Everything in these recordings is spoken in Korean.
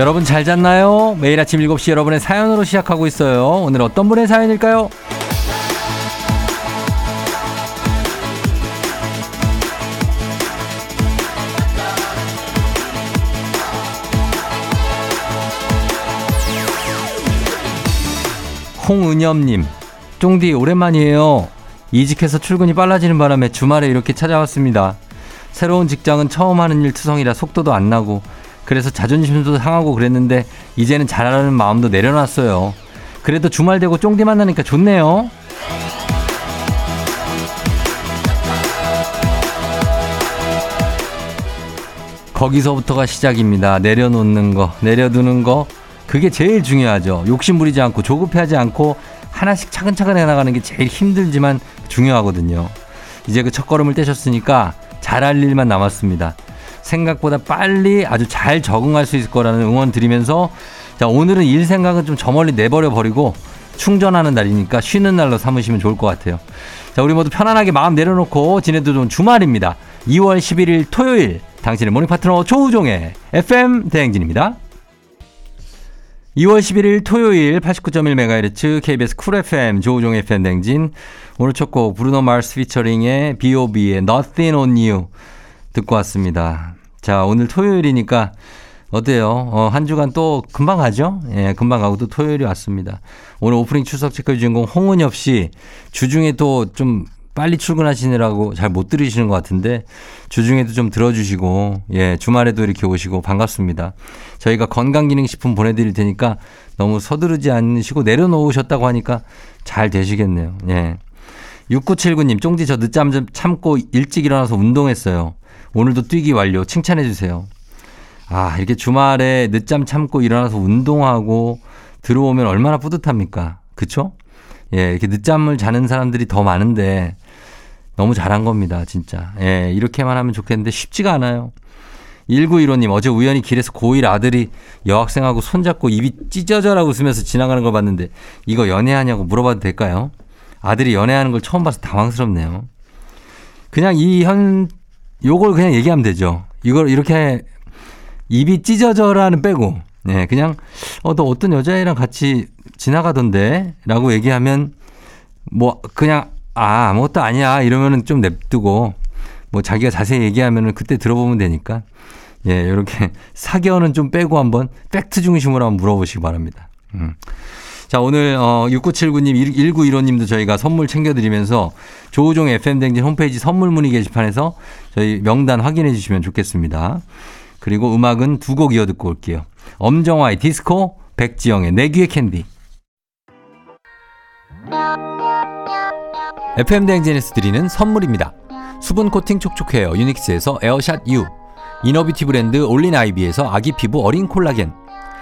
여러분 잘 잤나요? 매일 아침 7시 여러분의 사연으로 시작하고 있어요. 오늘 어떤 분의 사연일까요? 홍은엽님, 쫑디 오랜만이에요. 이직해서 출근이 빨라지는 바람에 주말에 이렇게 찾아왔습니다. 새로운 직장은 처음 하는 일 투성이라 속도도 안 나고 그래서 자존심도 상하고 그랬는데 이제는 잘하는 마음도 내려놨어요. 그래도 주말 되고 쫑디 만나니까 좋네요. 거기서부터가 시작입니다. 내려놓는 거, 내려두는 거. 그게 제일 중요하죠. 욕심 부리지 않고 조급해하지 않고 하나씩 차근차근 해나가는 게 제일 힘들지만 중요하거든요. 이제 그 첫걸음을 떼셨으니까 잘할 일만 남았습니다. 생각보다 빨리 아주 잘 적응할 수 있을 거라는 응원 드리면서 자, 오늘은 일 생각은 좀 저 멀리 내버려 버리고 충전하는 날이니까 쉬는 날로 삼으시면 좋을 것 같아요. 자, 우리 모두 편안하게 마음 내려놓고 지내도 좋을 주말입니다. 2월 11일 토요일 당신의 모닝 파트너 조우종의 FM 대행진입니다. 2월 11일 토요일 89.1MHz KBS 쿨 FM 조우종의 FM 대행진 오늘 첫 곡 브루노 마스 피처링의 B.O.B의 Nothing on You 듣고 왔습니다. 자, 오늘 토요일이니까 어때요? 어, 한 주간 또 금방 가죠? 예, 금방 가고 또 토요일이 왔습니다. 오늘 오프닝 출석 체크 주인공 홍은엽 씨 주중에 또 좀 빨리 출근하시느라고 잘 못 들으시는 것 같은데 주중에도 좀 들어주시고 예 주말에도 이렇게 오시고 반갑습니다. 저희가 건강기능식품 보내드릴 테니까 너무 서두르지 않으시고 내려놓으셨다고 하니까 잘 되시겠네요. 예. 6979님 쫑디 저 늦잠 좀 참고 일찍 일어나서 운동했어요. 오늘도 뛰기 완료 칭찬해 주세요. 아 이렇게 주말에 늦잠 참고 일어나서 운동하고 들어오면 얼마나 뿌듯합니까? 그쵸? 예, 이렇게 늦잠을 자는 사람들이 더 많은데 너무 잘한 겁니다, 진짜. 예, 이렇게만 하면 좋겠는데 쉽지가 않아요. 1915님, 어제 우연히 길에서 고1 아들이 여학생하고 손잡고 입이 찢어져라고 웃으면서 지나가는 걸 봤는데 이거 연애하냐고 물어봐도 될까요? 아들이 연애하는 걸 처음 봐서 당황스럽네요. 그냥 이 현, 요걸 그냥 얘기하면 되죠. 이걸 이렇게 입이 찢어져라는 빼고, 네, 그냥, 어, 너 어떤 여자애랑 같이 지나가던데? 라고 얘기하면, 뭐, 그냥, 아, 아무것도 아니야. 이러면은 좀 냅두고, 뭐 자기가 자세히 얘기하면은 그때 들어보면 되니까, 예, 이렇게 사견은 좀 빼고 한번 팩트 중심으로 한번 물어보시기 바랍니다. 음. 자, 오늘, 어, 6979님, 1915님도 저희가 선물 챙겨드리면서 조우종 FM대행진 홈페이지 선물 문의 게시판에서 저희 명단 확인해 주시면 좋겠습니다. 그리고 음악은 두 곡 이어 듣고 올게요. 엄정화의 디스코, 백지영의 내 귀의 캔디. FM대행진에서 드리는 선물입니다. 수분 코팅 촉촉 헤어 유닉스에서 에어샷 U, 이너비티 브랜드 올린 아이비에서 아기 피부 어린 콜라겐,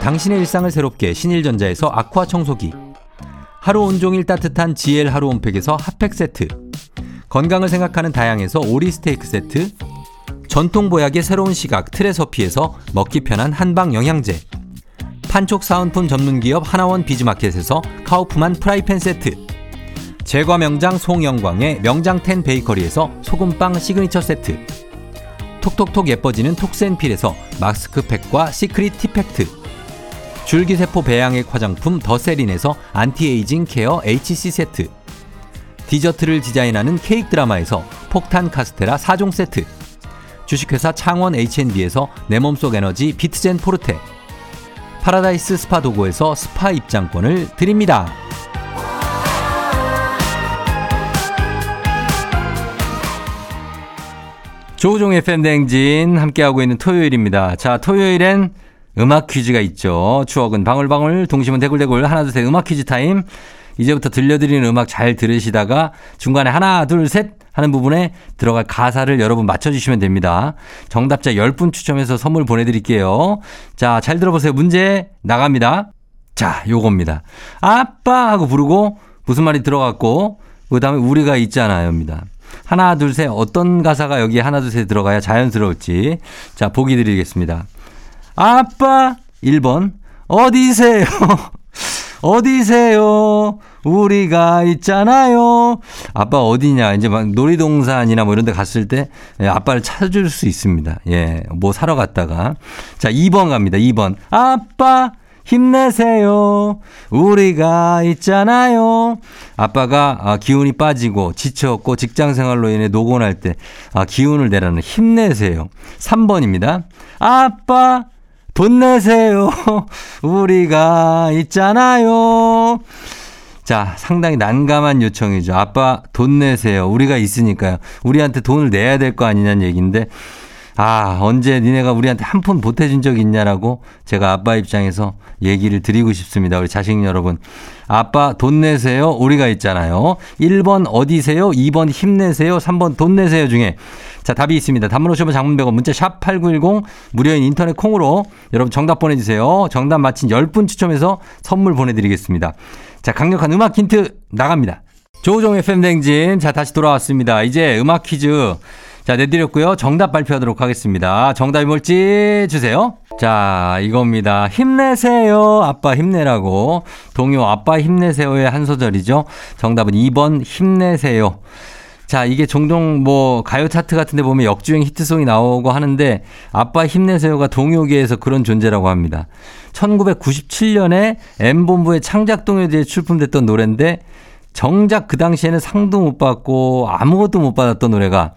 당신의 일상을 새롭게 신일전자에서 아쿠아 청소기. 하루 온종일 따뜻한 GL 하루 온팩에서 핫팩 세트. 건강을 생각하는 다양에서 오리 스테이크 세트. 전통 보약의 새로운 시각 트레서피에서 먹기 편한 한방 영양제. 판촉 사은품 전문기업 하나원 비즈마켓에서 카우프만 프라이팬 세트. 제과 명장 송영광의 명장텐 베이커리에서 소금빵 시그니처 세트 톡톡톡 예뻐지는 톡센필에서 마스크팩과 시크릿 티팩트. 줄기세포 배양액 화장품 더세린에서 안티에이징 케어 HC 세트. 디저트를 디자인하는 케이크 드라마에서 폭탄 카스테라 4종 세트. 주식회사 창원 H&B에서 내 몸속 에너지 비트젠 포르테. 파라다이스 스파 도구에서 스파 입장권을 드립니다. 조우종의 FM대행진 함께하고 있는 토요일입니다. 자, 토요일엔 음악 퀴즈가 있죠. 추억은 방울방울, 동심은 대굴대굴, 하나, 둘, 셋 음악 퀴즈 타임. 이제부터 들려드리는 음악 잘 들으시다가 중간에 하나, 둘, 셋 하는 부분에 들어갈 가사를 여러분 맞춰주시면 됩니다. 정답자 10분 추첨해서 선물 보내드릴게요. 자, 잘 들어보세요. 문제 나갑니다. 자, 요겁니다. 아빠 하고 부르고 무슨 말이 들어갔고, 그 다음에 우리가 있잖아요입니다. 하나, 둘, 셋. 어떤 가사가 여기에 하나, 둘, 셋 들어가야 자연스러울지. 자, 보기 드리겠습니다. 아빠, 1번. 어디세요? 어디세요? 우리가 있잖아요. 아빠 어디냐? 이제 막 놀이동산이나 뭐 이런 데 갔을 때 예, 아빠를 찾을 수 있습니다. 예, 뭐 사러 갔다가. 자, 2번 갑니다. 2번. 아빠, 힘내세요. 우리가 있잖아요. 아빠가 아, 기운이 빠지고 지쳤고 직장 생활로 인해 노곤할 때 아, 기운을 내라는 힘내세요. 3번입니다. 아빠, 돈 내세요. 우리가 있잖아요. 자, 상당히 난감한 요청이죠. 아빠 돈 내세요. 우리가 있으니까요. 우리한테 돈을 내야 될 거 아니냐는 얘기인데, 아, 언제 니네가 우리한테 한 푼 보태준 적 있냐라고 제가 아빠 입장에서 얘기를 드리고 싶습니다. 우리 자식 여러분. 아빠 돈 내세요. 우리가 있잖아요. 1번 어디세요? 2번 힘내세요. 3번 돈 내세요 중에 자, 답이 있습니다. 단문 오시면 장문 100원 문자 샵 8910 무료인 인터넷 콩으로 여러분 정답 보내주세요. 정답 맞힌 10분 추첨해서 선물 보내드리겠습니다. 자, 강력한 음악 힌트 나갑니다. 조우종 FM 댕진. 자, 다시 돌아왔습니다. 이제 음악 퀴즈. 자, 내드렸고요. 정답 발표하도록 하겠습니다. 정답이 뭘지 주세요. 자, 이겁니다. 힘내세요. 아빠 힘내라고. 동요 아빠 힘내세요의 한 소절이죠. 정답은 2번 힘내세요. 자, 이게 종종 뭐 가요 차트 같은 데 보면 역주행 히트송이 나오고 하는데 아빠 힘내세요가 동요계에서 그런 존재라고 합니다. 1997년에 M본부의 창작동에 대해 출품됐던 노래인데 정작 그 당시에는 상도 못 받고 아무것도 못 받았던 노래가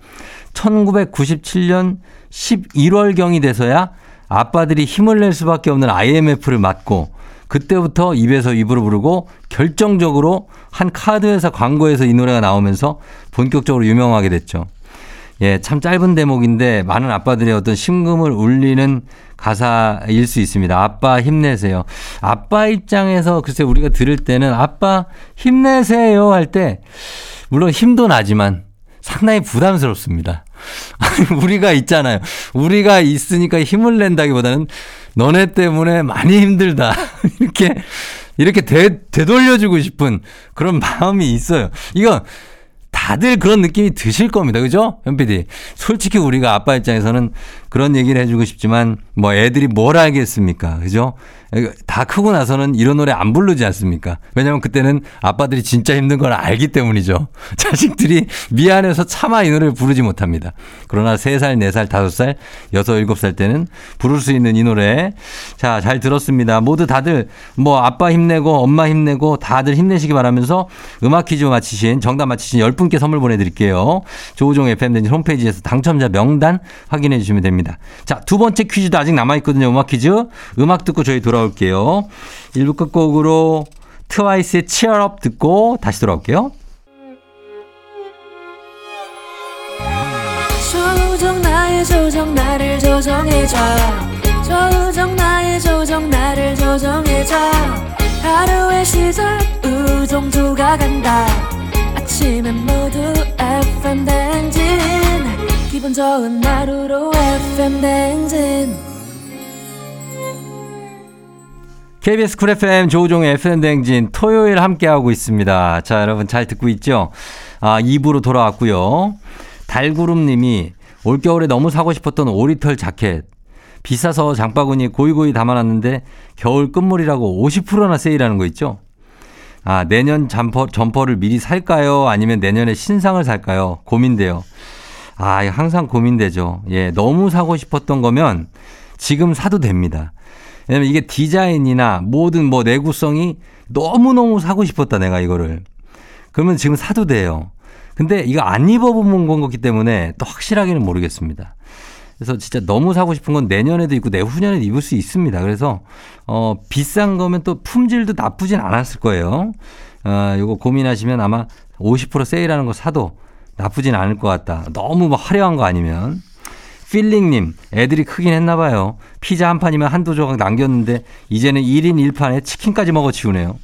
1997년 11월경이 돼서야 아빠들이 힘을 낼 수밖에 없는 IMF를 맞고 그때부터 입에서 입으로 부르고 결정적으로 한 카드회사 광고에서 이 노래가 나오면서 본격적으로 유명하게 됐죠. 예, 참 짧은 대목인데 많은 아빠들의 어떤 심금을 울리는 가사일 수 있습니다. 아빠 힘내세요. 아빠 입장에서 글쎄 우리가 들을 때는 아빠 힘내세요 할 때 물론 힘도 나지만 상당히 부담스럽습니다. 우리가 있잖아요. 우리가 있으니까 힘을 낸다기보다는 너네 때문에 많이 힘들다. 이렇게, 이렇게 되, 되돌려주고 싶은 그런 마음이 있어요. 이거 다들 그런 느낌이 드실 겁니다. 그죠? 현PD. 솔직히 우리가 아빠 입장에서는 그런 얘기를 해주고 싶지만 뭐 애들이 뭘 알겠습니까? 그죠? 다 크고 나서는 이런 노래 안 부르지 않습니까? 왜냐면 그때는 아빠들이 진짜 힘든 걸 알기 때문이죠. 자식들이 미안해서 차마 이 노래를 부르지 못합니다. 그러나 3살, 4살, 5살, 6, 7살 때는 부를 수 있는 이 노래. 자, 잘 들었습니다. 모두 다들 뭐 아빠 힘내고 엄마 힘내고 다들 힘내시기 바라면서 음악 퀴즈 맞히신 정답 맞히신 10분께 선물 보내드릴게요. 조우종 FMden지 홈페이지에서 당첨자 명단 확인해 주시면 됩니다. 자, 두 번째 퀴즈도 아직 남아있거든요. 음악 퀴즈. 음악 듣고 저희 돌아 돌아올게요. 1부 끝곡으로 트와이스의 Up 듣고 다시 돌아올게요. 조정 나의 조정 나를 조정해줘 조정 나의 조정 나를 조정해줘 하루의 시절 우정조가 간다 아침엔 모두 FM 댕진 기분 좋은 하루로 FM 댕진 KBS 쿨 FM 조우종의 FM 댕진 토요일 함께하고 있습니다. 자, 여러분 잘 듣고 있죠? 아, 2부로 돌아왔고요. 달구름 님이 올겨울에 너무 사고 싶었던 오리털 자켓. 비싸서 장바구니 고이고이 담아놨는데 겨울 끝물이라고 50%나 세일하는 거 있죠? 아, 내년 점퍼, 점퍼를 미리 살까요? 아니면 내년에 신상을 살까요? 고민돼요. 아, 항상 고민되죠. 예, 너무 사고 싶었던 거면 지금 사도 됩니다. 왜냐면 이게 디자인이나 모든 뭐 내구성이 너무너무 사고 싶었다, 내가 이거를. 그러면 지금 사도 돼요. 근데 이거 안 입어본 거기 때문에 또 확실하게는 모르겠습니다. 그래서 진짜 너무 사고 싶은 건 내년에도 있고 내후년에도 입을 수 있습니다. 그래서 어 비싼 거면 또 품질도 나쁘진 않았을 거예요. 어 요거 고민하시면 아마 50% 세일하는 거 사도 나쁘진 않을 것 같다. 너무 뭐 화려한 거 아니면. 필링님, 애들이 크긴 했나 봐요. 피자 한 판이면 한두 조각 남겼는데 이제는 1인 1판에 치킨까지 먹어 치우네요.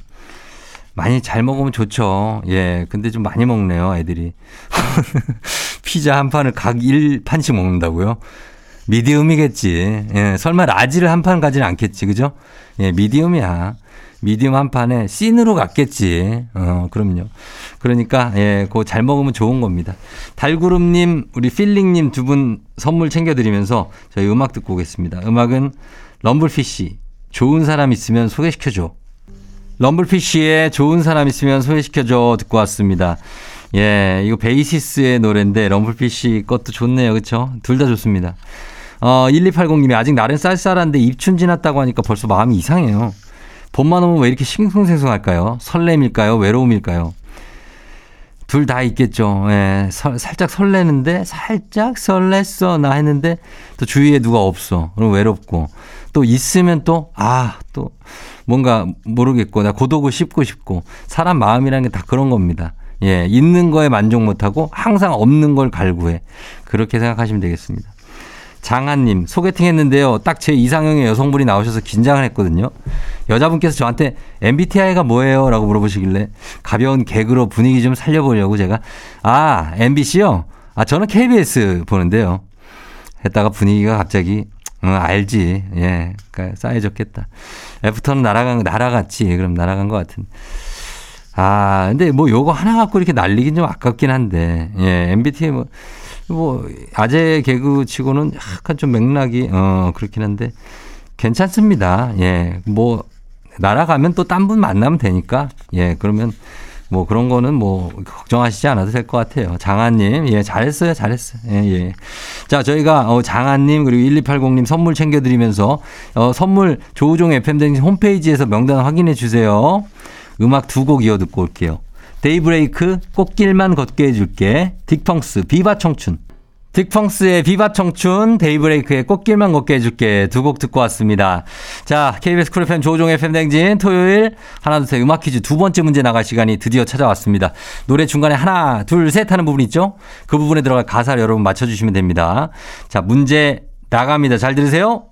많이 잘 먹으면 좋죠. 예. 근데 좀 많이 먹네요, 애들이. 피자 한 판을 각 1판씩 먹는다고요? 미디움이겠지. 예. 설마 라지를 한 판 가지는 않겠지. 그죠? 예, 미디움이야. 미디움 한 판에 씬으로 갔겠지. 어, 그럼요. 그러니까, 예, 그거 잘 먹으면 좋은 겁니다. 달구름님, 우리 필링님 두 분 선물 챙겨드리면서 저희 음악 듣고 오겠습니다. 음악은 럼블피쉬. 좋은 사람 있으면 소개시켜줘. 럼블피쉬의 좋은 사람 있으면 소개시켜줘 듣고 왔습니다. 예, 이거 베이시스의 노래인데 럼블피쉬 것도 좋네요. 그쵸? 둘다 좋습니다. 어, 1280님이 아직 날은 쌀쌀한데 입춘 지났다고 하니까 벌써 마음이 이상해요. 봄만 오면 왜 이렇게 싱숭생숭할까요? 설렘일까요? 외로움일까요? 둘 다 있겠죠. 예, 서, 살짝 설레는데 살짝 설렜어 나 했는데 또 주위에 누가 없어. 그럼 외롭고 또 있으면 또 아, 또 뭔가 모르겠고 나 고독을 씹고 싶고 사람 마음이라는 게 다 그런 겁니다. 예, 있는 거에 만족 못하고 항상 없는 걸 갈구해. 그렇게 생각하시면 되겠습니다. 장한님, 소개팅 했는데요. 딱 제 이상형의 여성분이 나오셔서 긴장을 했거든요. 여자분께서 저한테 MBTI가 뭐예요? 라고 물어보시길래 가벼운 개그로 분위기 좀 살려보려고 제가, 아, MBC요? 아, 저는 KBS 보는데요. 했다가 분위기가 갑자기, 응, 알지. 예. 그러니까 싸해졌겠다. 애프터는 날아간, 날아갔지. 그럼 날아간 것 같은. 아, 근데 뭐 요거 하나 갖고 이렇게 날리긴 좀 아깝긴 한데, 예, MBTI 뭐, 뭐, 아재 개그 치고는 약간 좀 맥락이, 어, 그렇긴 한데, 괜찮습니다. 예, 뭐, 날아가면 또 딴 분 만나면 되니까, 예, 그러면 뭐 그런 거는 뭐 걱정하시지 않아도 될 것 같아요. 장한님, 예, 잘했어요, 잘했어요. 예, 예. 자, 저희가 어, 장한님 그리고 1280님 선물 챙겨드리면서 어, 선물 조우종 FM대행진 홈페이지에서 명단 확인해 주세요. 음악 두 곡 이어 듣고 올게요. 데이브레이크 꽃길만 걷게 해줄게. 딕펑스 비바 청춘. 딕펑스의 비바 청춘, 데이브레이크의 꽃길만 걷게 해줄게 두 곡 듣고 왔습니다. 자, KBS 쿨 FM 조우종의 FM대행진 토요일 하나 둘 셋 음악 퀴즈 두 번째 문제 나갈 시간이 드디어 찾아왔습니다. 노래 중간에 하나 둘 셋 하는 부분 있죠? 그 부분에 들어갈 가사를 여러분 맞춰주시면 됩니다. 자, 문제 나갑니다. 잘 들으세요?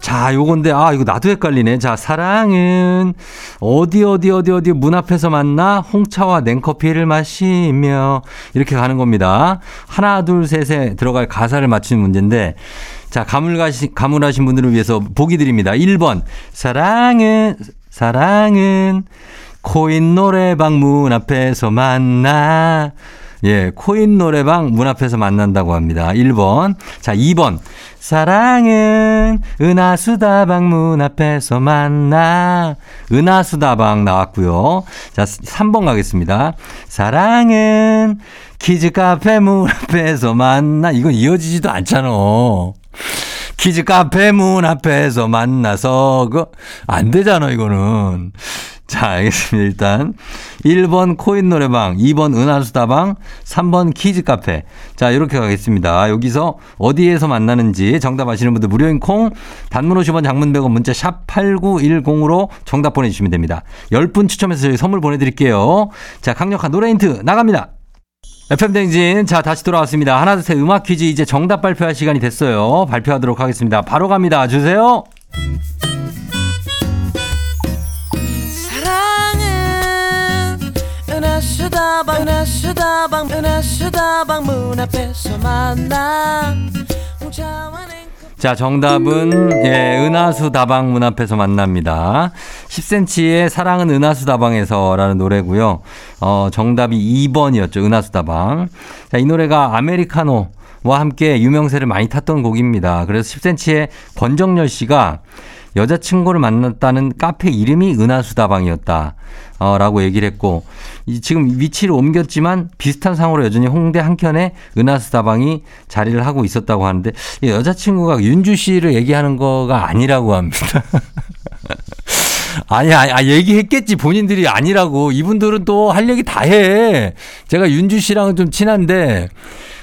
자, 요건데, 아, 이거 나도 헷갈리네. 자, 사랑은 어디, 어디, 어디, 어디 문 앞에서 만나 홍차와 냉커피를 마시며 이렇게 가는 겁니다. 하나, 둘, 셋에 들어갈 가사를 맞추는 문제인데, 자, 가물가시, 가물하신 분들을 위해서 보기 드립니다. 1번, 사랑은, 사랑은 코인 노래방 문 앞에서 만나. 예, 코인 노래방 문 앞에서 만난다고 합니다. 1번. 자, 2번. 사랑은 은하수다방 문 앞에서 만나. 은하수다방 나왔고요. 자, 3번 가겠습니다. 사랑은 키즈 카페 문 앞에서 만나. 이건 이어지지도 않잖아. 키즈 카페 문 앞에서 만나서, 그, 안 되잖아, 이거는. 자, 알겠습니다. 일단 1번 코인 노래방, 2번 은하수다방, 3번 키즈 카페. 자, 이렇게 가겠습니다. 여기서 어디에서 만나는지 정답 아시는 분들 무료인 콩, 단문 50원, 장문 100원, 문자 샵 8910으로 정답 보내 주시면 됩니다. 10분 추첨해서 저희 선물 보내 드릴게요. 자, 강력한 노래 힌트 나갑니다. FM댕진. 자, 다시 돌아왔습니다. 하나, 둘, 셋 음악 퀴즈 이제 정답 발표할 시간이 됐어요. 발표하도록 하겠습니다. 바로 갑니다. 주세요. 수다방 은하수다방 은하수다방 문 앞에서 만나 자, 정답은, 예, 은하수 다방 문 앞에서 만납니다. 10cm의 사랑은 은하수 다방에서 라는 노래고요 어, 정답이 2번이었죠. 은하수 다방. 자, 이 노래가 아메리카노, 와 함께 유명세를 많이 탔던 곡입니다. 그래서 10cm의 권정열 씨가 여자친구를 만났다는 카페 이름이 은하수다방이었다. 어, 라고 얘기를 했고, 이, 지금 위치를 옮겼지만 비슷한 상으로 여전히 홍대 한켠에 은하수다방이 자리를 하고 있었다고 하는데, 여자친구가 윤주 씨를 얘기하는 거가 아니라고 합니다. 아니, 아니, 아, 얘기했겠지. 본인들이 아니라고. 이분들은 또 할 얘기 다 해. 제가 윤주 씨랑은 좀 친한데,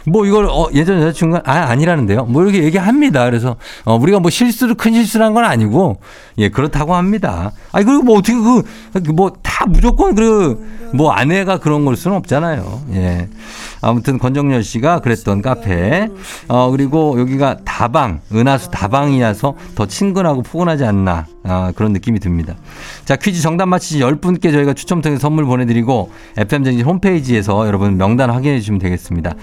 뭐 이걸 어, 예전 여자친구가 아 아니라는데요. 뭐 이렇게 얘기합니다. 그래서 어, 우리가 뭐 실수를 큰 실수를 한 건 아니고 예 그렇다고 합니다. 아니 그리고 뭐 어떻게 그 뭐 다 무조건 그 뭐 아내가 그런 걸 수는 없잖아요. 예. 아무튼 권정열 씨가 그랬던 카페. 어 그리고 여기가 다방 은하수 다방이라서 더 친근하고 포근하지 않나 아, 그런 느낌이 듭니다. 자 퀴즈 정답 맞히신 10분께 저희가 추첨 통해 선물 보내드리고 FM 쟁진 홈페이지에서 여러분 명단 확인해 주시면 되겠습니다.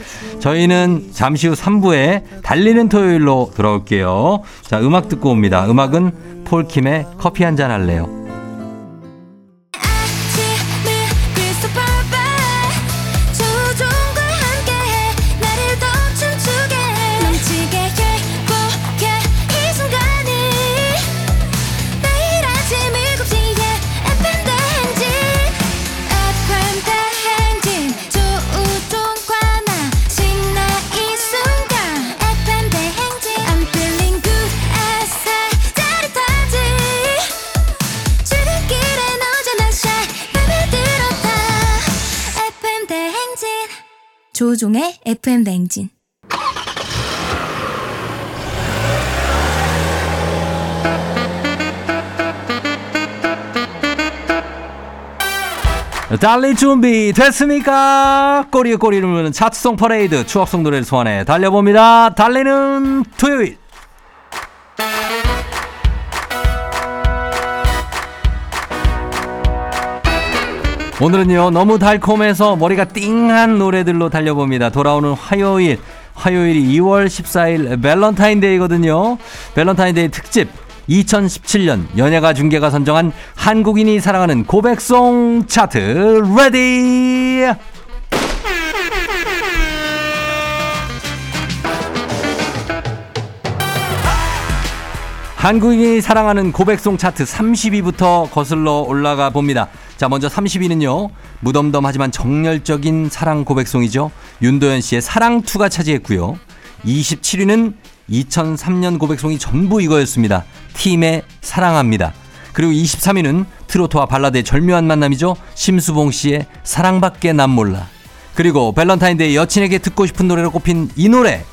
저희는 잠시 후 3부에 달리는 토요일로 돌아올게요. 자 음악 듣고 옵니다. 음악은 폴킴의 커피 한 잔 할래요. 조종의 FM 냉진. 달릴 준비 됐습니까? 꼬리에 꼬리를 무는 차트송 퍼레이드 추억송 노래를 소환해 달려봅니다. 달리는 토요일. 오늘은요 너무 달콤해서 머리가 띵한 노래들로 달려봅니다. 돌아오는 화요일 화요일이 2월 14일 밸런타인데이거든요. 밸런타인데이 특집 2017년 연예가 중계가 선정한 한국인이 사랑하는 고백송 차트 레디 한국인이 사랑하는 고백송 차트 30위부터 거슬러 올라가 봅니다. 자, 먼저 30위는요. 무덤덤하지만 정열적인 사랑 고백송이죠. 윤도현 씨의 사랑2가 차지했고요. 27위는 2003년 고백송이 전부 이거였습니다. 팀의 사랑합니다. 그리고 23위는 트로트와 발라드의 절묘한 만남이죠. 심수봉 씨의 사랑밖에 난 몰라. 그리고 밸런타인데이 여친에게 듣고 싶은 노래로 꼽힌 이 노래.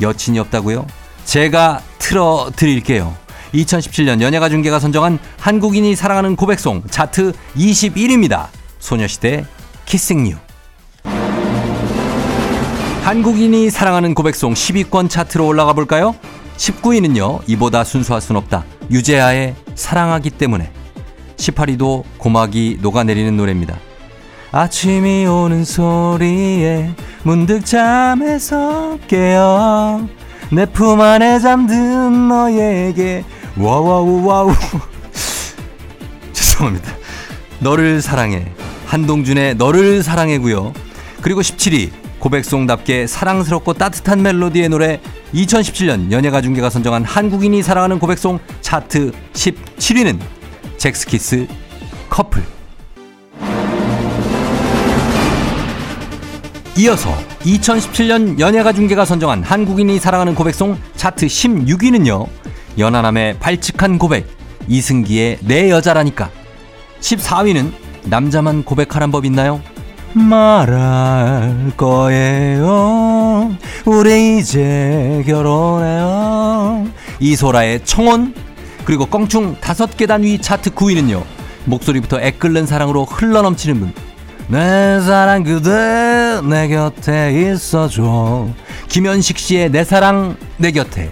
여친이 없다고요? 제가 틀어 드릴게요. 2017년 연예가 중계가 선정한 한국인이 사랑하는 고백송 차트 21위입니다. 소녀시대 키싱 유. 한국인이 사랑하는 고백송 10위권 차트로 올라가 볼까요? 19위는요. 이보다 순수할 순 없다. 유재하의 사랑하기 때문에. 18위도 고막이 녹아내리는 노래입니다. 아침이 오는 소리에 문득 잠에서 깨어 내 품 안에 잠든 너에게 와와우 와우 죄송합니다. 너를 사랑해 한동준의 너를 사랑해고요. 그리고 17위 고백송답게 사랑스럽고 따뜻한 멜로디의 노래 2017년 연예가 중계가 선정한 한국인이 사랑하는 고백송 차트 17위는 젝스키스 커플 이어서 2017년 연예가 중계가 선정한 한국인이 사랑하는 고백송 차트 16위는요 연하남의 발칙한 고백 이승기의 내 여자라니까. 14위는 남자만 고백하란 법 있나요? 말할 거예요. 우리 이제 결혼해요. 이소라의 청혼 그리고 껑충 다섯 계단 위 차트 9위는요 목소리부터 애끓는 사랑으로 흘러넘치는 분. 내 사랑 그대 내 곁에 있어줘. 김현식 씨의 내 사랑 내 곁에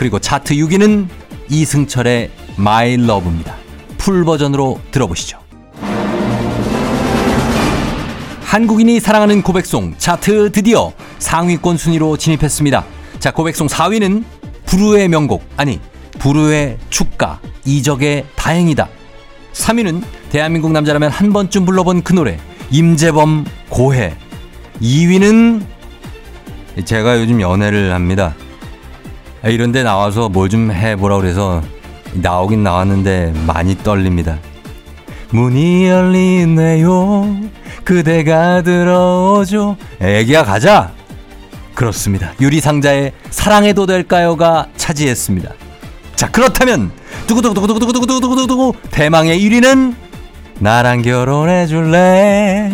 그리고 차트 6위는 이승철의 My Love입니다. full 버전으로 들어보시죠. 한국인이 사랑하는 고백송 차트 드디어 상위권 순위로 진입했습니다. 자, 고백송 4위는 불후의 명곡, 아니, 불후의 축가, 이적의 다행이다. 3위는 대한민국 남자라면 한 번쯤 불러본 그 노래, 임재범 고해. 2위는 제가 요즘 연애를 합니다. 이런데 나와서 뭘좀 해보라 그래서 나오긴 나왔는데 많이 떨립니다. 문이 열리네요. 그대가 들어오죠. 애기야 가자. 그렇습니다. 유리상자의 사랑해도 될까요가 차지했습니다. 자 그렇다면 두구두구두구두구두구두구두구두구 대망의 1위는 나랑 결혼해 줄래?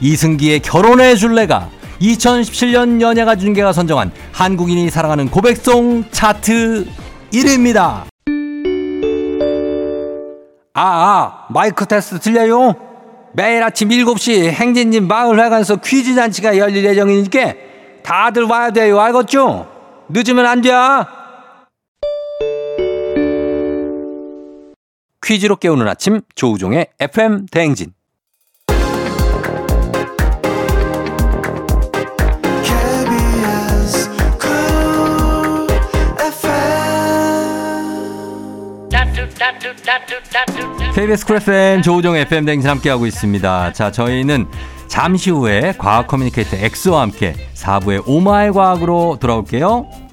이승기의 결혼해 줄래가 2017년 연예가 중계가 선정한 한국인이 사랑하는 고백송 차트 1위입니다. 아, 아, 마이크 테스트 들려요? 매일 아침 7시 행진진 마을회관에서 퀴즈 잔치가 열릴 예정이니까 다들 와야 돼요. 알겠죠? 늦으면 안 돼. 퀴즈로 깨우는 아침 조우종의 FM 대행진. KBS 쿨 FM 조우종 FM 댕진 함께하고 있습니다. 자, 저희는 잠시 후에 과학 커뮤니케이터 엑소와 함께 4부의 오마이 과학으로 돌아올게요.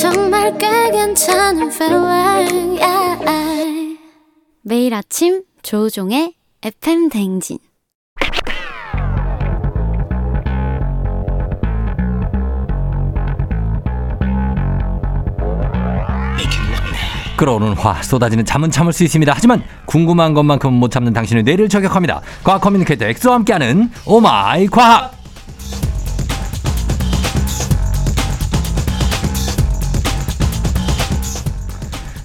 정말 꽤 괜찮은 feeling yeah. 매일 아침 조우종의 FM 대행진 끓어오르는 화 쏟아지는 잠은 참을 수 있습니다. 하지만 궁금한 것만큼은 못 참는 당신의 뇌를 저격합니다. 과학 커뮤니케이터 엑소와 함께하는 Oh My 과학.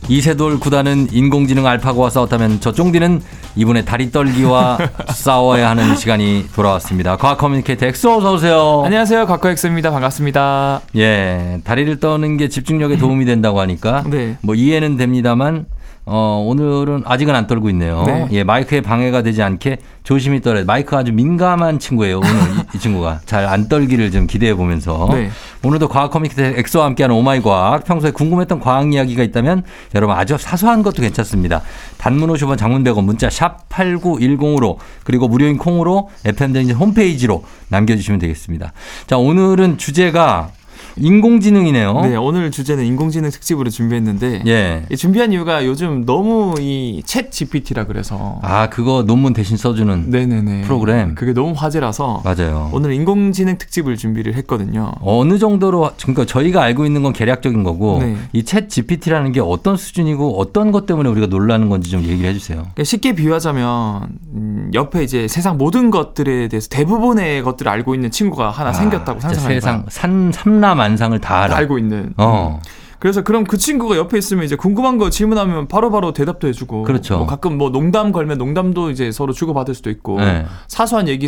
이세돌 구단은 인공지능 알파고와 싸웠다면 저 쫑디는 이분의 다리 떨기와 싸워야 하는 시간이 돌아왔습니다. 과학 커뮤니케이터 엑소 어서 오세요. 안녕하세요. 과커 엑소입니다. 반갑습니다. 예, 다리를 떠는 게 집중력에 도움이 된다고 하니까 네. 뭐 이해는 됩니다만 어, 오늘은 아직은 안 떨고 있네요. 네. 예, 마이크에 방해가 되지 않게 조심히 떨어요. 마이크가 아주 민감한 친구예요. 오늘 이, 이 친구가 잘 안 떨기를 좀 기대해 보면서 네. 오늘도 과학 커뮤니케이터 엑소와 함께하는 Oh My 과학 평소에 궁금했던 과학 이야기가 있다면 여러분 아주 사소한 것도 괜찮습니다. 단문 50원 장문 100원 문자 샵 8910으로 그리고 무료인 콩으로 FM대행진 홈페이지로 남겨주시면 되겠습니다. 자 오늘은 주제가 인공지능이네요. 네, 오늘 주제는 인공지능 특집으로 준비했는데 예. 이 준비한 이유가 요즘 너무 이 챗 GPT라 그래서 아 그거 논문 대신 써주는 네네네 프로그램. 그게 너무 화제라서 맞아요. 오늘 인공지능 특집을 준비를 했거든요. 어느 정도로 그러니까 저희가 알고 있는 건 계략적인 거고 네. 이챗 GPT라는 게 어떤 수준이고 어떤 것 때문에 우리가 놀라는 건지 좀 얘기를 해주세요. 그러니까 쉽게 비유하자면 음, 옆에 이제 세상 모든 것들에 대해서 대부분의 것들을 알고 있는 친구가 하나 아, 생겼다고 진짜 상상해봐. 세상 산 삼라 만상을 다 알아. 알고 있는. 어. 음. 그래서 그럼 그 친구가 옆에 있으면 이제 궁금한 거 질문하면 바로 바로 대답도 해주고. 그렇죠. 뭐 가끔 뭐 농담 걸면 농담도 이제 서로 주고받을 수도 있고. 네. 사소한 얘기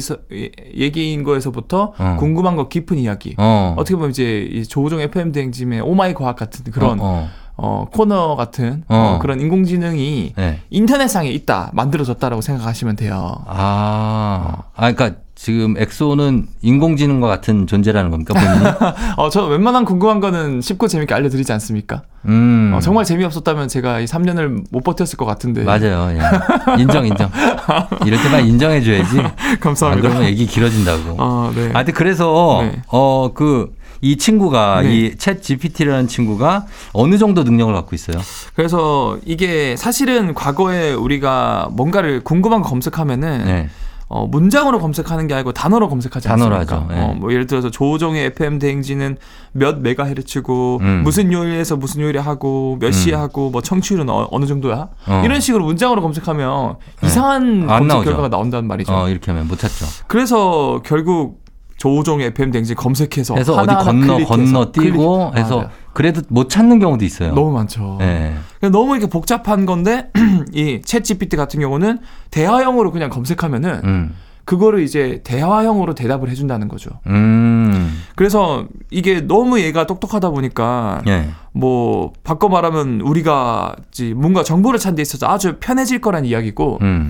얘기인 거에서부터 어. 궁금한 거 깊은 이야기. 어. 어. 떻게 보면 이제 이 조우종 FM 대행진의 Oh My 과학 같은 그런 어, 어, 어. 코너 같은 어. 어, 그런 인공지능이 네. 인터넷상에 있다 만들어졌다라고 생각하시면 돼요. 아, 아, 그러니까 지금 엑소는 인공지능과 같은 존재라는 겁니까 본인이? 어, 저 웬만한 궁금한 거는 쉽고 재밌게 알려드리지 않습니까? 음. 어, 정말 재미없었다면 제가 이 3년을 못 버텼을 것 같은데. 맞아요. 예. 인정, 인정. 이럴 때만 인정해줘야지. 안 감사합니다. 그러면 얘기 길어진다고. 어, 네. 아, 근데 그래서 네. 어그 이 친구가 네. 이챗 GPT라는 친구가 어느 정도 능력을 갖고 있어요? 그래서 이게 사실은 과거에 우리가 뭔가를 궁금한 거 검색하면은 네. 어, 문장으로 검색하는 게 아니고 단어로 검색하지 단어로 않습니까? 예. 어, 뭐 예를 들어서 조종의 FM 대행진은 몇 메가헤르츠고 음. 무슨 요일에서 무슨 요일에 하고 몇 시에 음. 하고 뭐 청취율은 어, 느 정도야? 어. 이런 식으로 문장으로 검색하면 네. 이상한 안 검색 나오죠. 결과가 나온다는 말이죠. 어, 이렇게 하면 못 찾죠. 그래서 결국 조종의 FM 대행진 검색해서 해서 어디 건너 건너 뛰고 해서 맞아요. 그래도 못 찾는 경우도 있어요. 너무 많죠. 네. 너무 이렇게 복잡한 건데 이챗 GPT 같은 경우는 대화형으로 그냥 검색하면은 음. 그거를 이제 대화형으로 대답을 해준다는 거죠. 음. 그래서 이게 너무 얘가 똑똑하다 보니까 예. 뭐 바꿔 말하면 우리가 뭔가 정보를 찾는 데 있어서 아주 편해질 거란 이야기고 음.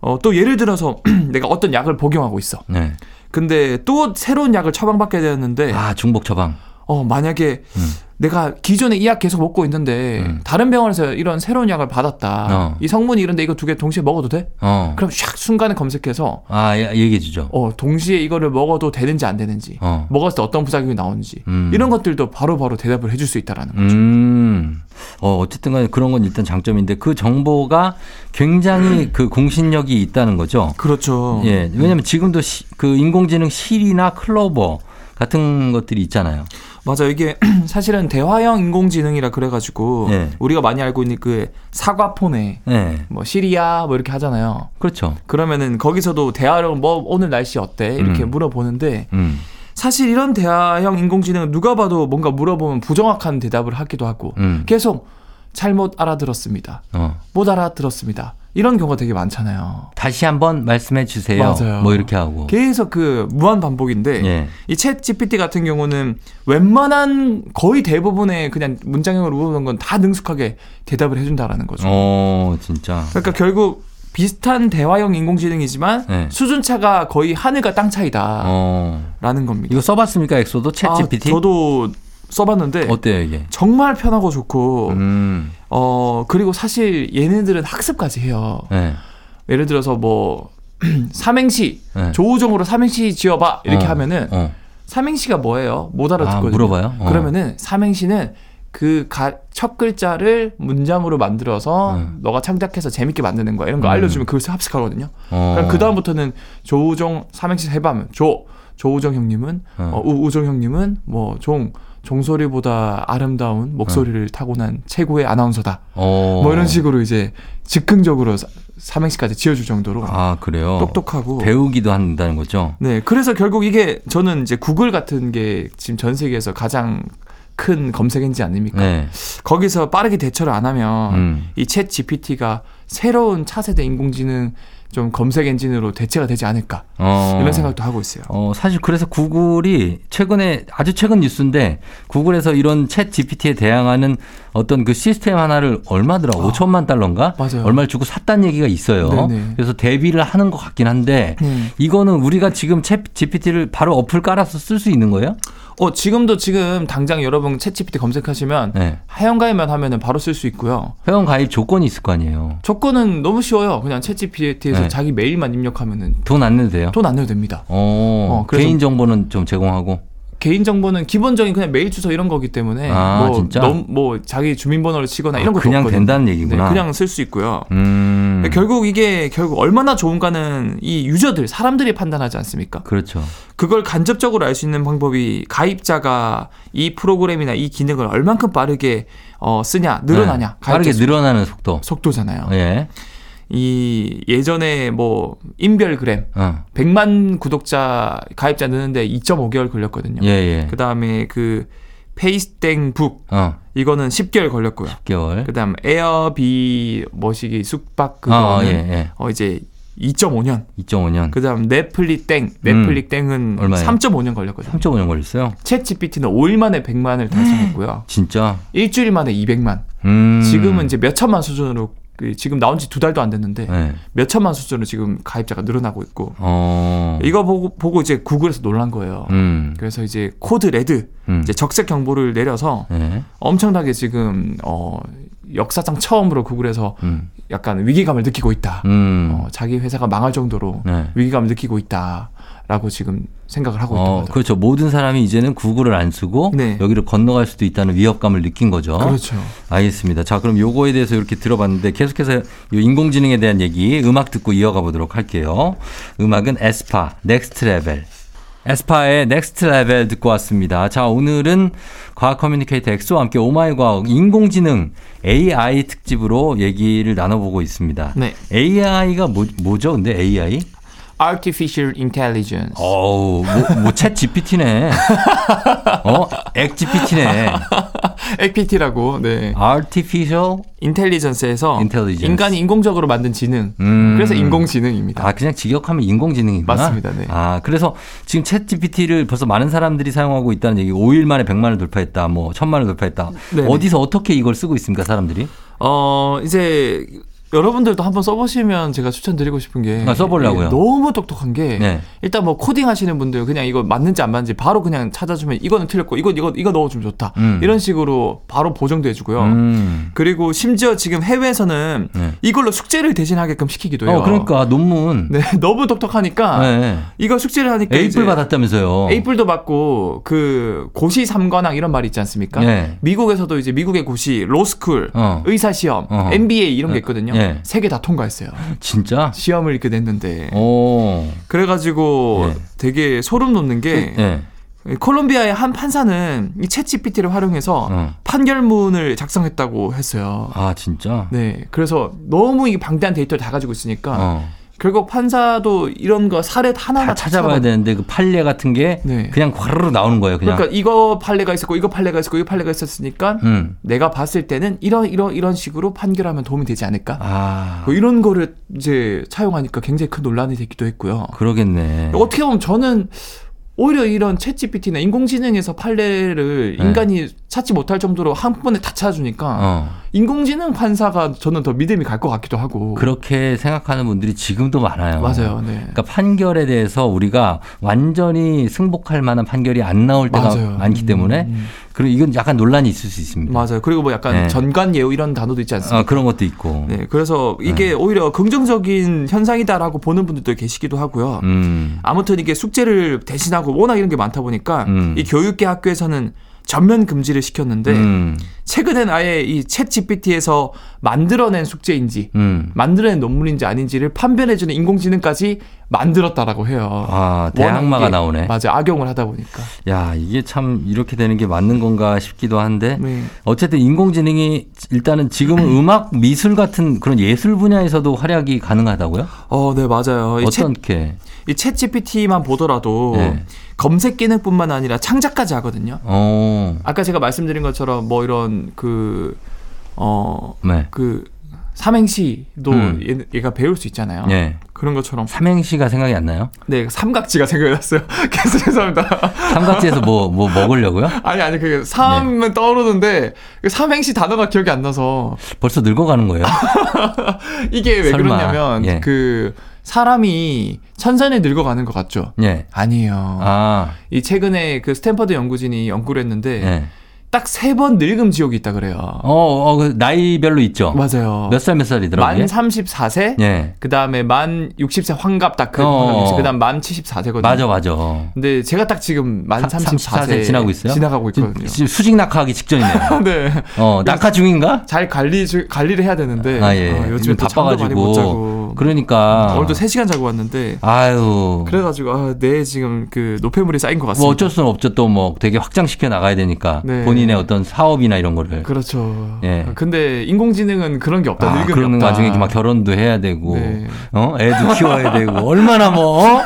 어, 또 예를 들어서 내가 어떤 약을 복용하고 있어. 네. 근데 또 새로운 약을 처방받게 되었는데 아, 중복 처방. 어 만약에 음. 내가 기존에 이약 계속 먹고 있는데 음. 다른 병원에서 이런 새로운 약을 받았다. 어. 이 성분이 이런데 이거 두 개 동시에 먹어도 돼? 어. 그럼 샥 순간에 검색해서 아, 예, 얘기해 주죠. 어 동시에 이거를 먹어도 되는지 안 되는지 어. 먹었을 때 어떤 부작용이 나오는지 음. 이런 것들도 바로바로 대답을 해줄 수 있다라는 거죠. 음. 어, 어쨌든 간에 그런 건 일단 장점인데 그 정보가 굉장히 그 공신력이 있다는 거죠. 그렇죠. 예. 왜냐면 지금도 시, 그 인공지능 실이나 클로버 같은 것들이 있잖아요. 맞아 이게 사실은 대화형 인공지능이라 그래가지고 네. 우리가 많이 알고 있는 그 사과폰에 예. 뭐 시리아 뭐 이렇게 하잖아요. 그렇죠. 그러면은 거기서도 대화로 뭐 오늘 날씨 어때 이렇게 음. 물어보는데 음. 사실 이런 대화형 인공지능은 누가 봐도 뭔가 물어보면 부정확한 대답을 하기도 하고 음. 계속 잘못 알아들었습니다. 어. 못 알아들었습니다. 이런 경우가 되게 많잖아요. 다시 한번 말씀해 주세요. 맞아요. 뭐 이렇게 하고. 계속 그 무한 반복인데 예. 이챗 GPT 같은 경우는 웬만한 거의 대부분의 그냥 문장형으로 물어보는 건 다 능숙하게 대답을 해 준다라는 거죠. 어, 진짜. 그러니까 결국 비슷한 대화형 인공지능이지만 네. 수준 차가 거의 하늘과 땅 차이다라는 어. 겁니다. 이거 써봤습니까? 엑소도 챗 GPT? 아, 저도 써봤는데 어때요 이게? 정말 편하고 좋고 음. 어 그리고 사실 얘네들은 학습까지 해요. 네. 예를 들어서 뭐 삼행시 네. 조우종으로 삼행시 지어봐 이렇게 어, 하면은 어. 삼행시가 뭐예요? 못 알아듣거든요. 아, 물어봐요? 어. 그러면은 삼행시는 그 첫 글자를 문장으로 만들어서 음. 너가 창작해서 재밌게 만드는 거야. 이런 거 음. 알려주면 그걸 합숙하거든요. 어. 그럼 그 다음부터는 조우종 삼행시 해봐면 조 조우정 형님은 어. 어, 우, 우정 형님은 뭐종 종소리보다 아름다운 목소리를 타고난 최고의 아나운서다. 어. 뭐 이런 식으로 이제 즉흥적으로 사- 삼행시까지 지어줄 정도로 아 그래요. 똑똑하고 배우기도 한다는 거죠. 네, 그래서 결국 이게 저는 이제 구글 같은 게 지금 전 세계에서 가장 큰 검색 엔진 아닙니까? 네. 거기서 빠르게 대처를 안 하면 음. 이챗 GPT가 새로운 차세대 인공지능 좀 검색 엔진으로 대체가 되지 않을까 어. 이런 생각도 하고 있어요. 어, 사실 그래서 구글이 최근에 아주 최근 뉴스인데 구글에서 이런 챗 GPT에 대항하는 어떤 그 시스템 하나를 얼마더라? 5천만 달러인가? 맞아요. 얼마를 주고 샀다는 얘기가 있어요. 네네. 그래서 대비를 하는 것 같긴 한데 음. 이거는 우리가 지금 챗 GPT를 바로 어플 깔아서 쓸 수 있는 거예요? 어 지금도 지금 당장 여러분 챗 GPT 검색하시면 네. 회원가입만 하면은 바로 쓸 수 있고요. 회원 가입 조건이 있을 거 아니에요. 조건은 너무 쉬워요. 그냥 챗 GPT에서 네. 자기 메일만 입력하면은 돈 안 내도 돼요? 돈 안 내도 됩니다. 어, 어, 그래서- 개인 정보는 좀 제공하고. 개인 정보는 기본적인 그냥 메일 주소 이런 거기 때문에 아, 뭐? 너무 뭐 자기 주민번호를 치거나 이런 아, 것도 그냥 없거든요. 된다는 얘기구나. 네, 그냥 쓸 수 있고요. 음. 결국 이게 결국 얼마나 좋은가는 이 유저들 사람들이 판단하지 않습니까? 그렇죠. 그걸 간접적으로 알 수 있는 방법이 가입자가 이 프로그램이나 이 기능을 얼만큼 빠르게 어, 쓰냐 늘어나냐 네. 빠르게 늘어나는 속도. 속도잖아요. 예. 이 예전에 뭐 인별그램 어. 100만 구독자 가입자 느는데 2.5개월 걸렸거든요. 예, 예. 그 다음에 그 페이스땡북 어. 이거는 10개월 걸렸고요. 10개월. 그다음 에어비 머시기 숙박 그거는 아, 예, 예. 어 이제 2.5년. 2.5년. 그다음 넷플릭 땡 넷플릭 땡은 얼마예요? 3.5년 걸렸거든요. 3.5년 걸렸어요? 챗 GPT는 5일 만에 100만을 달성했고요. 진짜? 일주일 만에 200만. 음. 지금은 이제 몇 천만 수준으로 그 지금 나온 지 두 달도 안 됐는데 네. 몇 천만 수준으로 지금 가입자가 늘어나고 있고 어. 이거 보고 보고 이제 구글에서 놀란 거예요. 음. 그래서 이제 code red 음. 이제 적색 경보를 내려서 네. 엄청나게 지금 어 역사상 처음으로 구글에서 음. 약간 위기감을 느끼고 있다. 음. 어, 자기 회사가 망할 정도로 네. 위기감을 느끼고 있다 라고 지금 생각을 하고 어, 하더라고요. 그렇죠. 모든 사람이 이제는 구글을 안 쓰고 네. 여기를 건너갈 수도 있다는 위협감을 느낀 거죠. 그렇죠. 알겠습니다. 자, 그럼 요거에 대해서 이렇게 들어봤는데 계속해서 요 인공지능에 대한 얘기 음악 듣고 이어가 보도록 할게요. 음악은 에스파 Next Level. 에스파의 Next Level 듣고 왔습니다. 자, 오늘은 과학 커뮤니케이터 엑소와 함께 Oh My 과학 인공지능 AI 특집으로 얘기를 나눠보고 있습니다. 네. AI가 뭐, 뭐죠? 근데 AI? Artificial Intelligence. 어우, 뭐, 뭐, 챗 GPT네. 어? 액 GPT네. APT라고 네. Artificial? 인텔리전스에서 Intelligence. 인간이 인공적으로 만든 지능. 음. 그래서 인공지능입니다. 아, 그냥 직역하면 인공지능이구나. 맞습니다. 네. 아, 그래서 지금 챗 GPT를 벌써 많은 사람들이 사용하고 있다는 얘기, 5일 만에 100만을 돌파했다, 뭐, 1000만을 돌파했다. 네네. 어디서 어떻게 이걸 쓰고 있습니까, 사람들이? 어, 이제 여러분들도 한번 써보시면 제가 추천드리고 싶은 게 아, 써보려고요. 이게 너무 똑똑한 게 네. 일단 뭐 코딩 하시는 분들 그냥 이거 맞는지 안 맞는지 바로 그냥 찾아주면 이거는 틀렸고 이거 이거 이거 넣어주면 좋다 음. 이런 식으로 바로 보정도 해주고요. 음. 그리고 심지어 지금 해외에서는 네. 이걸로 숙제를 대신하게끔 시키기도 해요. 어, 그러니까 논문. 네, 너무 똑똑하니까 네. 이거 숙제를 하니까 A플 받았다면서요. A플도 받고 그 고시 삼관왕 이런 말이 있지 않습니까? 네. 미국에서도 이제 미국의 고시 로스쿨, 어. 의사 시험, 어. MBA 이런 게 있거든요. 예. 세개 다 통과했어요. 진짜? 시험을 이렇게 냈는데 오. 그래가지고 예. 되게 소름 돋는 게 예. 콜롬비아의 한 판사는 이 챗GPT를 활용해서 어. 판결문을 작성했다고 했어요. 아, 진짜? 네, 그래서 너무 이 방대한 데이터를 다 가지고 있으니까 어. 결국 판사도 이런 거 사례 하나하나 다 찾아봐야 찾아봐- 되는데 그 판례 같은 게 네. 그냥 과르르 나오는 거예요, 그냥. 그러니까 이거 판례가 있었고 이거 판례가 있었고 이거 판례가 있었으니까 음. 내가 봤을 때는 이런 이런 이런 식으로 판결하면 도움이 되지 않을까? 아. 뭐 이런 거를 이제 차용하니까 굉장히 큰 논란이 되기도 했고요. 그러겠네. 어떻게 보면 저는 오히려 이런 챗 GPT나 인공지능에서 판례를 네. 인간이 찾지 못할 정도로 한 번에 다 찾아주니까 어. 인공지능 판사가 저는 더 믿음이 갈 것 같기도 하고. 그렇게 생각하는 분들이 지금도 많아요. 맞아요. 네. 그러니까 판결에 대해서 우리가 완전히 승복할 만한 판결이 안 나올 때가 맞아요. 많기 때문에 음, 그리고 이건 약간 논란이 있을 수 있습니다. 맞아요. 그리고 뭐 약간 네. 전관 예우 이런 단어도 있지 않습니까? 아, 그런 것도 있고. 네, 그래서 이게 오히려 긍정적인 현상이다라고 보는 분들도 계시기도 하고요. 음. 아무튼 이게 숙제를 대신하고 워낙 이런 게 많다 보니까 음. 이 교육계 학교에서는 전면 금지를 시켰는데 음. 최근엔 아예 이챗 GPT에서 만들어낸 숙제인지 음. 만들어낸 논문인지 아닌지를 판별해주는 인공지능까지 만들었다라고 해요. 아, 대항마가 나오네. 맞아, 악용을 하다 보니까. 야, 이게 참 이렇게 되는 게 맞는 건가 싶기도 한데 네. 어쨌든 인공지능이 일단은 지금은 음악 미술 같은 그런 예술 분야에서도 활약이 가능하다고요? 어, 네, 맞아요. 어떻게? 이챗 GPT만 보더라도 네. 검색 기능뿐만 아니라 창작까지 하거든요. 어. 아까 제가 말씀드린 것처럼 뭐 이런 그, 어, 네. 그 삼행시도 음. 얘, 가 배울 수 있잖아요. 예. 그런 것처럼 삼행시가 생각이 안 나요? 네 삼각지가 생각이 났어요. 그래서 죄송합니다. 삼각지에서 뭐, 뭐 먹으려고요? 아니 아니 그 삼은 네. 떠오르는데 그 삼행시 단어가 기억이 안 나서 벌써 늙어가는 거예요? 이게 왜 설마. 그러냐면 예. 그 사람이 천천히 늙어가는 것 같죠? 예. 아니에요. 아, 이 최근에 그 스탠퍼드 연구진이 연구를 했는데 예. 딱 세 번 늙음 지옥이 있다 그래요. 어, 어, 그 나이별로 있죠? 맞아요. 몇 살 몇 살이더라고요? 만 34세, 예. 그 다음에 만 60세 환갑 딱 그, 어. 그 다음 만 74세거든요. 맞아, 맞아. 근데 제가 딱 지금 만 사- 34세, 지나고 있어요? 지나가고 있거든요. 지금 수직 낙하하기 직전이네요. 네. 어, 낙하 중인가? 잘 관리 주- 관리를 해야 되는데 아, 예. 어, 요즘에 못 자고 그러니까. 오늘도 3시간 자고 왔는데 아유. 그래 가지고 아, 내 지금 그 노폐물이 쌓인 것 같습니다. 뭐 어쩔 수는 없죠. 또 뭐 되게 확장시켜 나가야 되니까. 네. 본인 의 어떤 사업이나 이런 거를. 그렇죠. 예. 근데 인공지능은 그런 게 없다. 아, 그런 없다. 와중에 막 결혼도 해야 되고, 네. 어? 애도 키워야 되고, 얼마나 뭐, 어?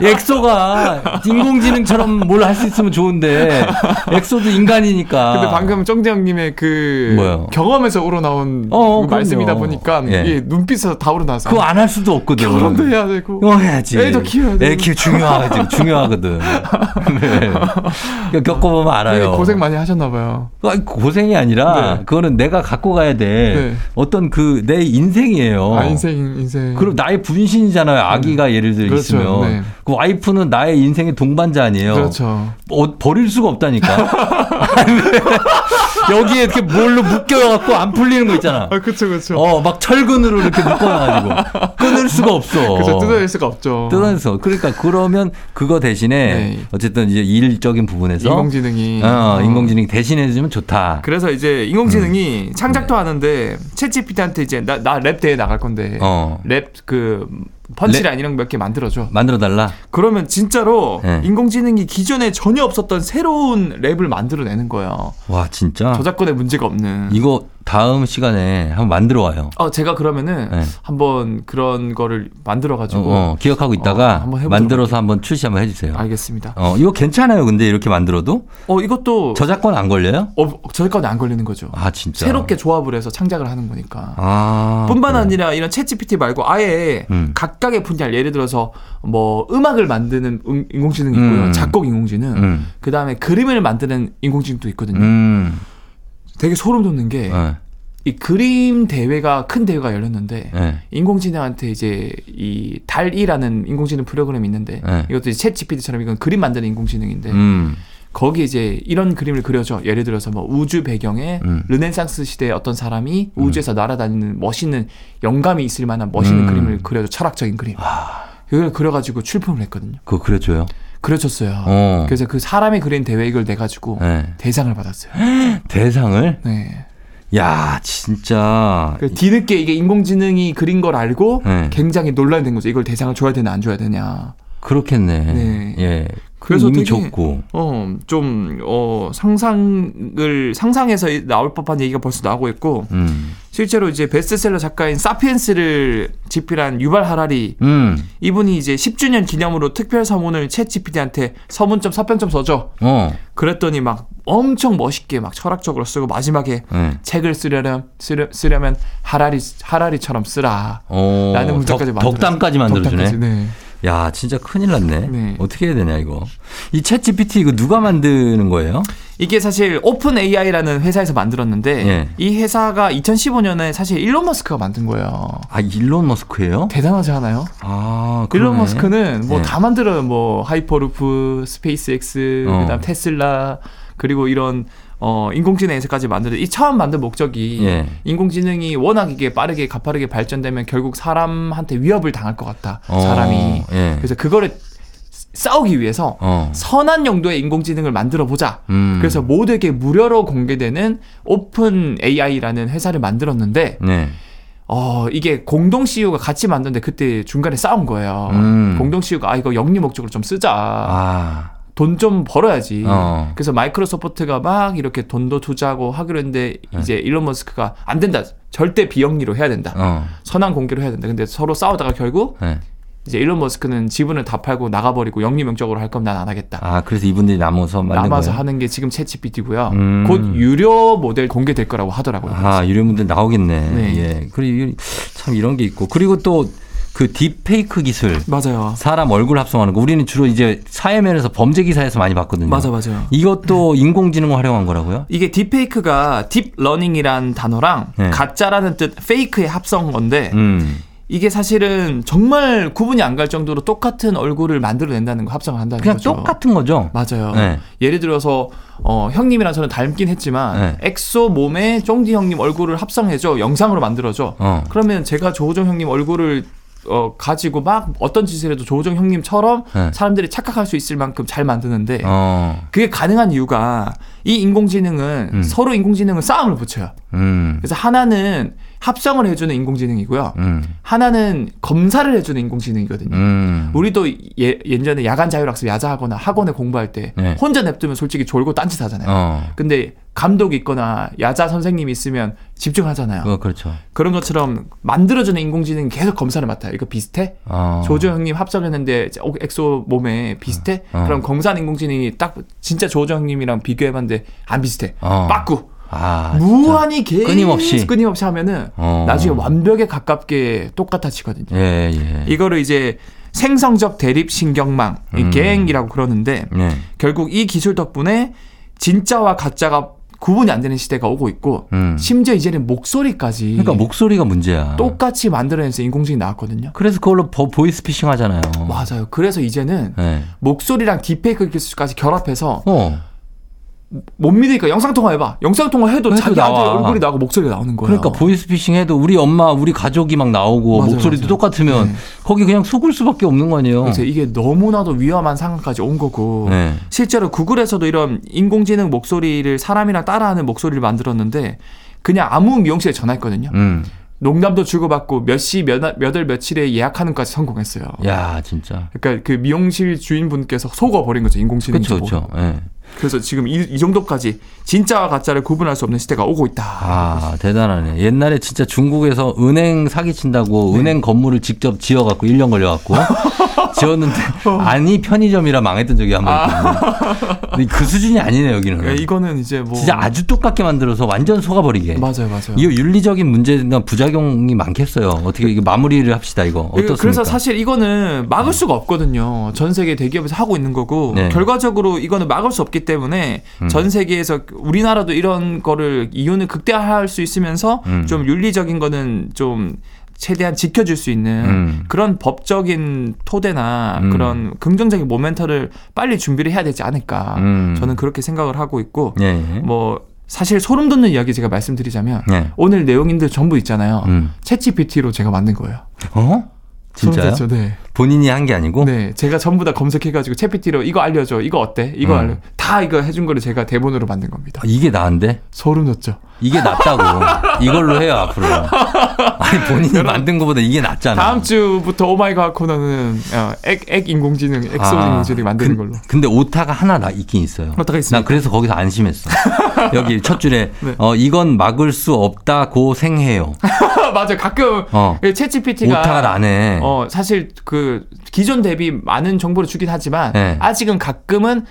엑소가 인공지능처럼 뭘 할 수 있으면 좋은데, 엑소도 인간이니까. 근데 방금 쫑대형님의 그 뭐요? 경험에서 우러나온 어, 그. 말씀이다 보니까 예. 이게 눈빛에서 다 우러나서 그거 안 할 수도 없거든. 결혼도 해야 되고 어, 해야지. 애도 키워야 되고. 애 키우 중요하거든. 중요하거든. 네. 겪어보면 알아요. 고생 많이 하셨나 봐요. 아니, 고생이 아니라, 네. 그거는 내가 갖고 가야 돼. 네. 어떤 그, 내 인생이에요. 아 인생 인생. 그럼 나의 분신이잖아요. 아기가 예를 들어 그렇죠. 있으면. 네. 그 와이프는 나의 인생의 동반자 아니에요. 그렇죠. 어, 버릴 수가 없다니까. 여기에 이렇게 뭘로 묶여갖고 안 풀리는 거 있잖아. 아 그렇죠 그렇죠. 어, 막 철근으로 이렇게 묶어놔가지고. 끊을 수가 없어. 그렇죠 뜯어낼 수가 없죠. 뜯어내서. 그러니까 그러면 그거 대신에 네. 어쨌든 이제 일적인 부분에서 인공지능이 어, 어. 인공지능이 대신해주면 좋다. 그래서 이제 인공지능이 창작도 하는데 챗GPT한테 이제 나 나 랩 대회 나갈 건데 어. 랩그 펀치라인 이런 거몇개 만들어줘. 만들어달라. 그러면 진짜로 네. 인공지능이 기존에 전혀 없었던 새로운 랩을 만들어내는 거예요. 와, 진짜. 저작권에 문제가 없는. 이거 다음 시간에 한번 만들어 와요. 어 제가 그러면은 네. 한번 그런 거를 만들어 어, 가지고 어, 기억하고 있다가 어, 한번 만들어서 한번 출시 한번 해주세요. 알겠습니다. 어, 이거 괜찮아요. 근데 이렇게 만들어도 어 이것도 저작권 안 걸려요? 어, 저작권이 안 걸리는 거죠. 아 진짜. 새롭게 조합을 해서 창작을 하는 거니까. 아. 뿐만 그래. 아니라 이런 챗 GPT 말고 아예 음. 각각의 분야 예를 들어서 뭐 음악을 만드는 음- 인공지능이 있고요. 음. 작곡 인공지능. 음. 그 다음에 그림을 만드는 인공지능도 있거든요. 음. 되게 소름 돋는 게 네. 이 그림 대회가 큰 대회가 열렸는데 예. 인공지능한테 이제 이 달이라는 인공지능 프로그램이 있는데 네. 이것도 이제 챗 GPT처럼 이건 그림 만드는 인공지능인데 음. 거기 이제 이런 그림을 그려줘. 예를 들어서 뭐 우주 배경에 음. 르네상스 시대의 어떤 사람이 우주에서 날아다니는 멋있는 영감이 있을 만한 멋있는 음. 아. 그림을 그려줘. 철학적인 그림. 그걸 그려가지고 출품을 했거든요. 그거 그려줘요. 그려줬어요. 어. 그래서 그 사람이 그린 대회 이걸 내 가지고 네. 대상을 받았어요. 대상을? 네. 야, 진짜. 그 뒤늦게 이게 인공지능이 그린 걸 알고 네. 굉장히 논란된 거죠. 이걸 대상을 줘야 되나 안 줘야 되냐. 그렇겠네. 네. 예. 그래서 되게 줬고. 어, 좀, 어, 상상을, 상상해서 나올 법한 얘기가 벌써 나오고 있고, 음. 실제로 이제 베스트셀러 작가인 사피엔스를 집필한 유발 하라리, 음. 이분이 이제 10주년 기념으로 특별 서문을 챗 GPT한테 서문점 서평점 써줘. 어. 그랬더니 막 엄청 멋있게 막 철학적으로 쓰고 마지막에 예. 책을 쓰려면, 쓰려, 쓰려면 하라리, 하라리처럼 쓰라. 어. 라는 문장까지 덕, 만들었어요. 덕담까지 만들어주네. 덕담까지, 네. 야, 진짜 큰일 났네. 네. 어떻게 해야 되냐, 이거. 이 챗 GPT 이거 누가 만드는 거예요? 이게 사실 Open AI라는 회사에서 만들었는데 예. 이 회사가 2015년에 사실 일론 머스크가 만든 거예요. 아, 일론 머스크예요? 대단하지 않아요? 아, 일론 그러네. 머스크는 뭐 예. 다 만들어요. 뭐 하이퍼루프, 스페이스X, 어. 그다음 테슬라 그리고 이런 어 인공지능 회사까지 만드는 이 처음 만든 목적이 예. 인공지능이 워낙 이게 빠르게 가파르게 발전되면 결국 사람한테 위협을 당할 것 같다. 어, 사람이 예. 그래서 그거를 싸우기 위해서 어. 선한 용도의 인공지능을 만들어 보자. 음. 그래서 모두에게 무료로 공개되는 오픈 AI라는 회사를 만들었는데 네. 어 이게 공동 CEO가 같이 만드는데 그때 중간에 싸운 거예요. 음. 공동 CEO가 아 이거 영리 목적으로 좀 쓰자. 아. 돈 좀 벌어야지. 어. 그래서 마이크로소프트가 막 이렇게 돈도 투자하고 하기로 했는데 네. 이제 일론 머스크가 안 된다. 절대 비영리로 해야 된다. 어. 선한 공개로 해야 된다. 근데 서로 싸우다가 결국 네. 이제 일론 머스크는 지분을 다 팔고 나가버리고 영리 목적으로 할 거면 난 안 하겠다. 아, 그래서 이분들이 남아서 남아서 거예요? 하는 게 지금 챗 GPT고요. 음. 곧 유료 모델 공개될 거라고 하더라고요. 아, 유료 모델 나오겠네. 네. 예. 그리고 참 이런 게 있고. 그리고 또 그 딥페이크 기술. 맞아요. 사람 얼굴 합성하는 거. 우리는 주로 이제 사회면에서 범죄 기사에서 많이 봤거든요. 맞아 맞아요. 이것도 인공지능을 활용한 거라고요? 이게 deepfake가 deep learning이란 단어랑 네. 가짜라는 뜻 fake의 합성언데 음. 이게 사실은 정말 구분이 안 갈 정도로 똑같은 얼굴을 만들어낸다는 거 합성을 한다는 그냥 거죠. 똑같은 거죠? 맞아요. 네. 예를 들어서 어, 형님이랑 저는 닮긴 했지만 네. 엑소 몸에 쫑디 형님 얼굴을 합성해줘 영상으로 만들어줘. 어. 그러면 제가 조우종 형님 얼굴을 어, 가지고 막 어떤 짓을 해도 조우종 형님처럼 네. 사람들이 착각할 수 있을 만큼 잘 만드는데 어. 그게 가능한 이유가 이 인공지능은 음. 서로 인공지능은 싸움을 붙여요. 음. 그래서 하나는 합성을 해주는 인공지능이고요. 음. 하나는 검사를 해주는 인공지능이거든요. 음. 우리도 예, 예전에 야간 자율학습 야자하거나 학원에 공부할 때 네. 혼자 냅두면 솔직히 졸고 딴짓 하잖아요. 어. 근데 감독이 있거나 야자 선생님이 있으면 집중하잖아요. 그거 그렇죠. 그런 것처럼 만들어주는 인공지능이 계속 검사를 맡아요. 이거 비슷해? 어. 조조 형님 합성했는데 어, 엑소 몸에 비슷해? 어. 그럼 검사한 인공지능이 딱 진짜 조조 형님이랑 비교해봤는데 안 비슷해. 어. 빠꾸. 아. 무한히 계속 끊임없이. 끊임없이 하면은 어. 나중에 완벽에 가깝게 똑같아지거든요. 예, 예. 이거를 이제 생성적 대립 신경망, 이 음. 갱이라고 그러는데 네. 결국 이 기술 덕분에 진짜와 가짜가 구분이 안 되는 시대가 오고 있고 음. 심지어 이제는 목소리까지 그러니까 목소리가 문제야. 똑같이 만들어내서 인공지능이 나왔거든요. 그래서 그걸로 보, 보이스피싱 하잖아요. 맞아요. 그래서 이제는 네. 목소리랑 딥페이크 기술까지 결합해서 어. 못 믿으니까 영상 통화 해봐. 영상 통화 해도 해도 자기 아들 나와. 얼굴이 나오고 목소리가 나오는 거예요. 그러니까 보이스피싱 해도 우리 엄마, 우리 가족이 막 나오고 맞아요, 목소리도 맞아요. 똑같으면 네. 거기 그냥 속을 수밖에 없는 거 아니에요. 그래서 이게 너무나도 위험한 상황까지 온 거고 네. 실제로 구글에서도 이런 인공지능 목소리를 사람이랑 따라하는 목소리를 만들었는데 그냥 아무 미용실에 전화했거든요. 음. 농담도 주고받고 몇 시 몇월 며칠에 예약하는까지 성공했어요. 야, 진짜. 그러니까 그 미용실 주인분께서 속아 버린 거죠 인공지능 그렇죠, 보고. 그렇죠. 예. 그래서 지금 이, 이 정도까지 진짜와 가짜를 구분할 수 없는 시대가 오고 있다. 아, 대단하네. 옛날에 진짜 중국에서 은행 사기 친다고 네. 은행 건물을 직접 지어갖고 1년 걸려갖고 지었는데 아니 편의점이라 망했던 적이 한 번 있거든요. 그 수준이 아니네 여기는. 예, 이거는 이제 뭐 진짜 아주 똑같게 만들어서 완전 속아버리게. 맞아요, 맞아요. 이거 윤리적인 문제나 부작용이 많겠어요. 어떻게 이거 마무리를 합시다 이거 어떻습니까? 그래서 사실 이거는 막을 수가 없거든요. 전 세계 대기업에서 하고 있는 거고 네. 결과적으로 이거는 막을 수 없기 때문에 음. 전 세계에서 우리나라도 이런 거를 이윤을 극대화할 수 있으면서 음. 좀 윤리적인 거는 좀 최대한 지켜줄 수 있는 음. 그런 법적인 토대나 음. 그런 긍정적인 모멘터를 빨리 준비를 해야 되지 않을까 음. 저는 그렇게 생각을 하고 있고 예. 뭐 사실 소름 돋는 이야기 제가 말씀드리자면 예. 오늘 내용인들 전부 있잖아요. 음. 챗GPT로 제가 만든 거예요. 어? 진짜요? 돋죠? 네. 본인이 한 게 아니고? 네, 제가 전부 다 검색해가지고 챗PT로 이거 알려줘, 이거 어때, 이거 음. 알려, 다 이거 해준 거를 제가 대본으로 만든 겁니다. 아, 이게 나은데? 소름 돋죠. 이게 낫다고. 이걸로 해요 앞으로. 아니 본인이 만든 것보다 이게 낫잖아. 다음 주부터 오마이갓 코너는 어, 액, 액 인공지능, 엑소 아, 인공지능 만드는 근- 걸로. 근데 오타가 하나 나 있긴 있어요. 오타가 있습니까? 난 그래서 거기서 안심했어. 여기 첫 줄에 네. 어 이건 막을 수 없다고 생해요. 맞아, 가끔 어. 챗GPT가 오타가 나네. 어 사실 그 기존 대비 많은 정보를 주긴 하지만 네. 아직은 가끔은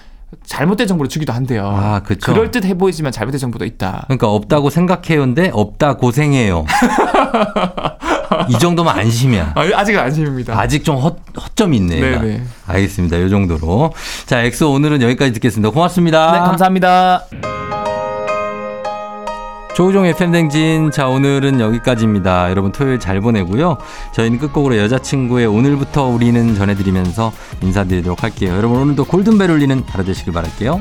잘못된 정보를 주기도 한대요. 아, 그쵸. 그럴 듯해 보이지만 잘못된 정보도 있다. 그러니까 없다고 생각해요인데 없다 고생해요. 이 정도면 안심이야. 아, 아직은 안심입니다. 아직 좀 헛, 허점이 있네. 네네. 알겠습니다. 이 정도로. 자, 엑소 오늘은 여기까지 듣겠습니다. 고맙습니다. 네, 감사합니다. 조우종의 FM대행진. 자, 오늘은 여기까지입니다. 여러분 토요일 잘 보내고요. 저희는 끝곡으로 여자친구의 오늘부터 우리는 전해드리면서 인사드리도록 할게요. 여러분 오늘도 골든벨 울리는 하루 되시길 바랄게요.